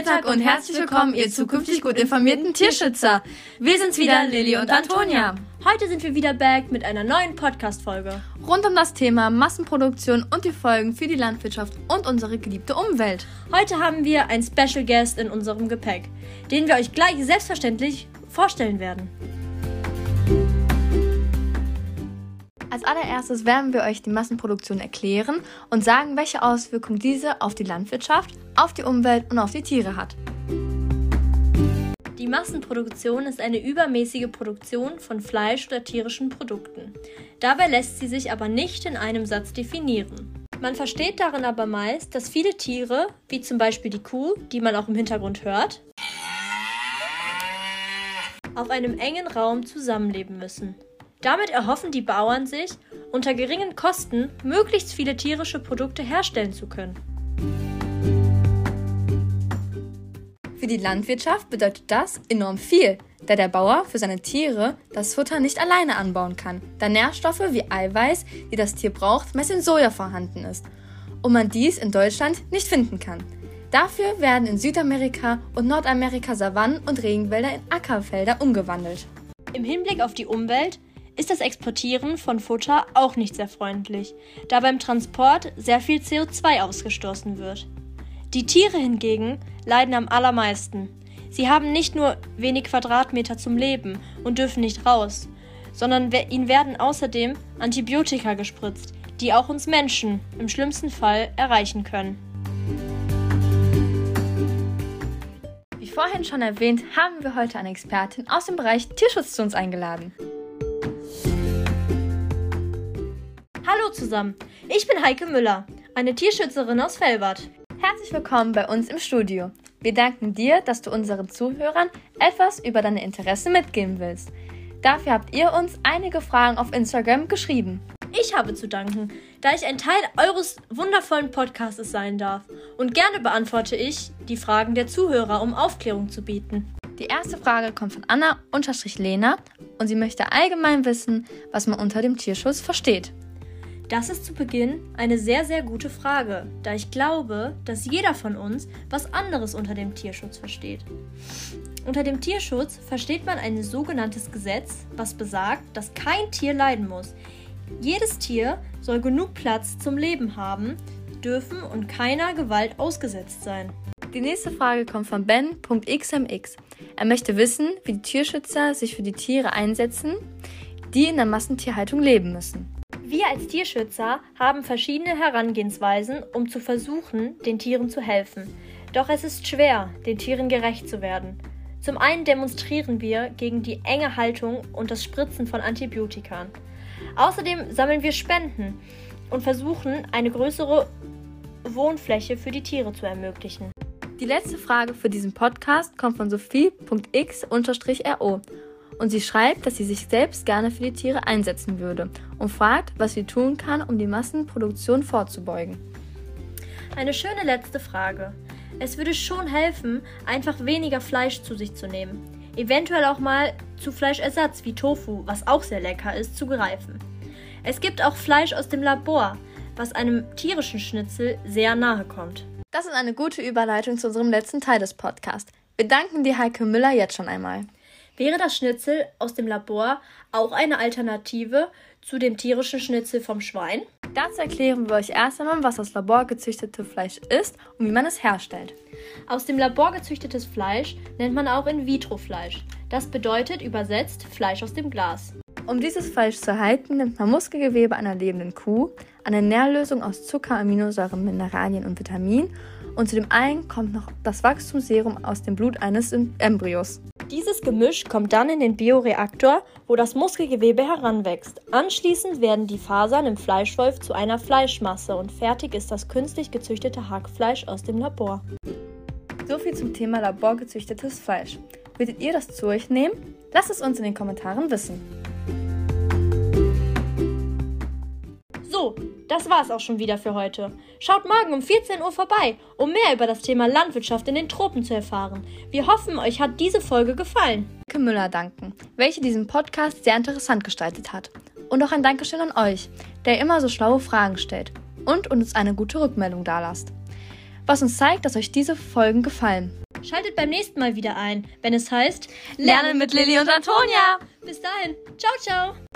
Mittag und herzlich willkommen, ihr zukünftig gut informierten Tierschützer. Wir sind's wieder, Lilly und Antonia. Heute sind wir wieder back mit einer neuen Podcast-Folge. Rund um das Thema Massenproduktion und die Folgen für die Landwirtschaft und unsere geliebte Umwelt. Heute haben wir einen Special Guest in unserem Gepäck, den wir euch gleich selbstverständlich vorstellen werden. Als allererstes werden wir euch die Massenproduktion erklären und sagen, welche Auswirkungen diese auf die Landwirtschaft, auf die Umwelt und auf die Tiere hat. Die Massenproduktion ist eine übermäßige Produktion von Fleisch oder tierischen Produkten. Dabei lässt sie sich aber nicht in einem Satz definieren. Man versteht darin aber meist, dass viele Tiere, wie zum Beispiel die Kuh, die man auch im Hintergrund hört, auf einem engen Raum zusammenleben müssen. Damit erhoffen die Bauern sich, unter geringen Kosten möglichst viele tierische Produkte herstellen zu können. Für die Landwirtschaft bedeutet das enorm viel, da der Bauer für seine Tiere das Futter nicht alleine anbauen kann, da Nährstoffe wie Eiweiß, die das Tier braucht, meist in Soja vorhanden ist und man dies in Deutschland nicht finden kann. Dafür werden in Südamerika und Nordamerika Savannen und Regenwälder in Ackerfelder umgewandelt. Im Hinblick auf die Umwelt ist das Exportieren von Futter auch nicht sehr freundlich, da beim Transport sehr viel CO2 ausgestoßen wird. Die Tiere hingegen leiden am allermeisten. Sie haben nicht nur wenig Quadratmeter zum Leben und dürfen nicht raus, sondern ihnen werden außerdem Antibiotika gespritzt, die auch uns Menschen im schlimmsten Fall erreichen können. Wie vorhin schon erwähnt, haben wir heute eine Expertin aus dem Bereich Tierschutz zu uns eingeladen. Hallo zusammen, ich bin Heike Müller, eine Tierschützerin aus Felbert. Herzlich willkommen bei uns im Studio. Wir danken dir, dass du unseren Zuhörern etwas über deine Interessen mitgeben willst. Dafür habt ihr uns einige Fragen auf Instagram geschrieben. Ich habe zu danken, da ich ein Teil eures wundervollen Podcasts sein darf. Und gerne beantworte ich die Fragen der Zuhörer, um Aufklärung zu bieten. Die erste Frage kommt von Anna-Lena und sie möchte allgemein wissen, was man unter dem Tierschutz versteht. Das ist zu Beginn eine sehr, sehr gute Frage, da ich glaube, dass jeder von uns was anderes unter dem Tierschutz versteht. Unter dem Tierschutz versteht man ein sogenanntes Gesetz, was besagt, dass kein Tier leiden muss. Jedes Tier soll genug Platz zum Leben haben, dürfen und keiner Gewalt ausgesetzt sein. Die nächste Frage kommt von Ben.xmx. Er möchte wissen, wie die Tierschützer sich für die Tiere einsetzen, die in der Massentierhaltung leben müssen. Wir als Tierschützer haben verschiedene Herangehensweisen, um zu versuchen, den Tieren zu helfen. Doch es ist schwer, den Tieren gerecht zu werden. Zum einen demonstrieren wir gegen die enge Haltung und das Spritzen von Antibiotika. Außerdem sammeln wir Spenden und versuchen, eine größere Wohnfläche für die Tiere zu ermöglichen. Die letzte Frage für diesen Podcast kommt von Sophie.x-ro und sie schreibt, dass sie sich selbst gerne für die Tiere einsetzen würde und fragt, was sie tun kann, um die Massenproduktion vorzubeugen. Eine schöne letzte Frage. Es würde schon helfen, einfach weniger Fleisch zu sich zu nehmen. Eventuell auch mal zu Fleischersatz wie Tofu, was auch sehr lecker ist, zu greifen. Es gibt auch Fleisch aus dem Labor, was einem tierischen Schnitzel sehr nahe kommt. Das ist eine gute Überleitung zu unserem letzten Teil des Podcasts. Wir danken dir, Heike Müller, jetzt schon einmal. Wäre das Schnitzel aus dem Labor auch eine Alternative zu dem tierischen Schnitzel vom Schwein? Dazu erklären wir euch erst einmal, was das laborgezüchtete Fleisch ist und wie man es herstellt. Aus dem Labor gezüchtetes Fleisch nennt man auch In-vitro-Fleisch. Das bedeutet übersetzt Fleisch aus dem Glas. Um dieses Fleisch zu erhalten, nimmt man Muskelgewebe einer lebenden Kuh, eine Nährlösung aus Zucker, Aminosäuren, Mineralien und Vitaminen und zu dem einen kommt noch das Wachstumsserum aus dem Blut eines Embryos. Dieses Gemisch kommt dann in den Bioreaktor, wo das Muskelgewebe heranwächst. Anschließend werden die Fasern im Fleischwolf zu einer Fleischmasse und fertig ist das künstlich gezüchtete Hackfleisch aus dem Labor. Soviel zum Thema laborgezüchtetes Fleisch. Würdet ihr das zu euch nehmen? Lasst es uns in den Kommentaren wissen. So, das war's auch schon wieder für heute. Schaut morgen um 14 Uhr vorbei, um mehr über das Thema Landwirtschaft in den Tropen zu erfahren. Wir hoffen, euch hat diese Folge gefallen. Danke Müller danken, welche diesen Podcast sehr interessant gestaltet hat. Und auch ein Dankeschön an euch, der immer so schlaue Fragen stellt und uns eine gute Rückmeldung dalasst. Was uns zeigt, dass euch diese Folgen gefallen. Schaltet beim nächsten Mal wieder ein, wenn es heißt Lernen mit Lilly und Antonia. Bis dahin. Ciao, ciao.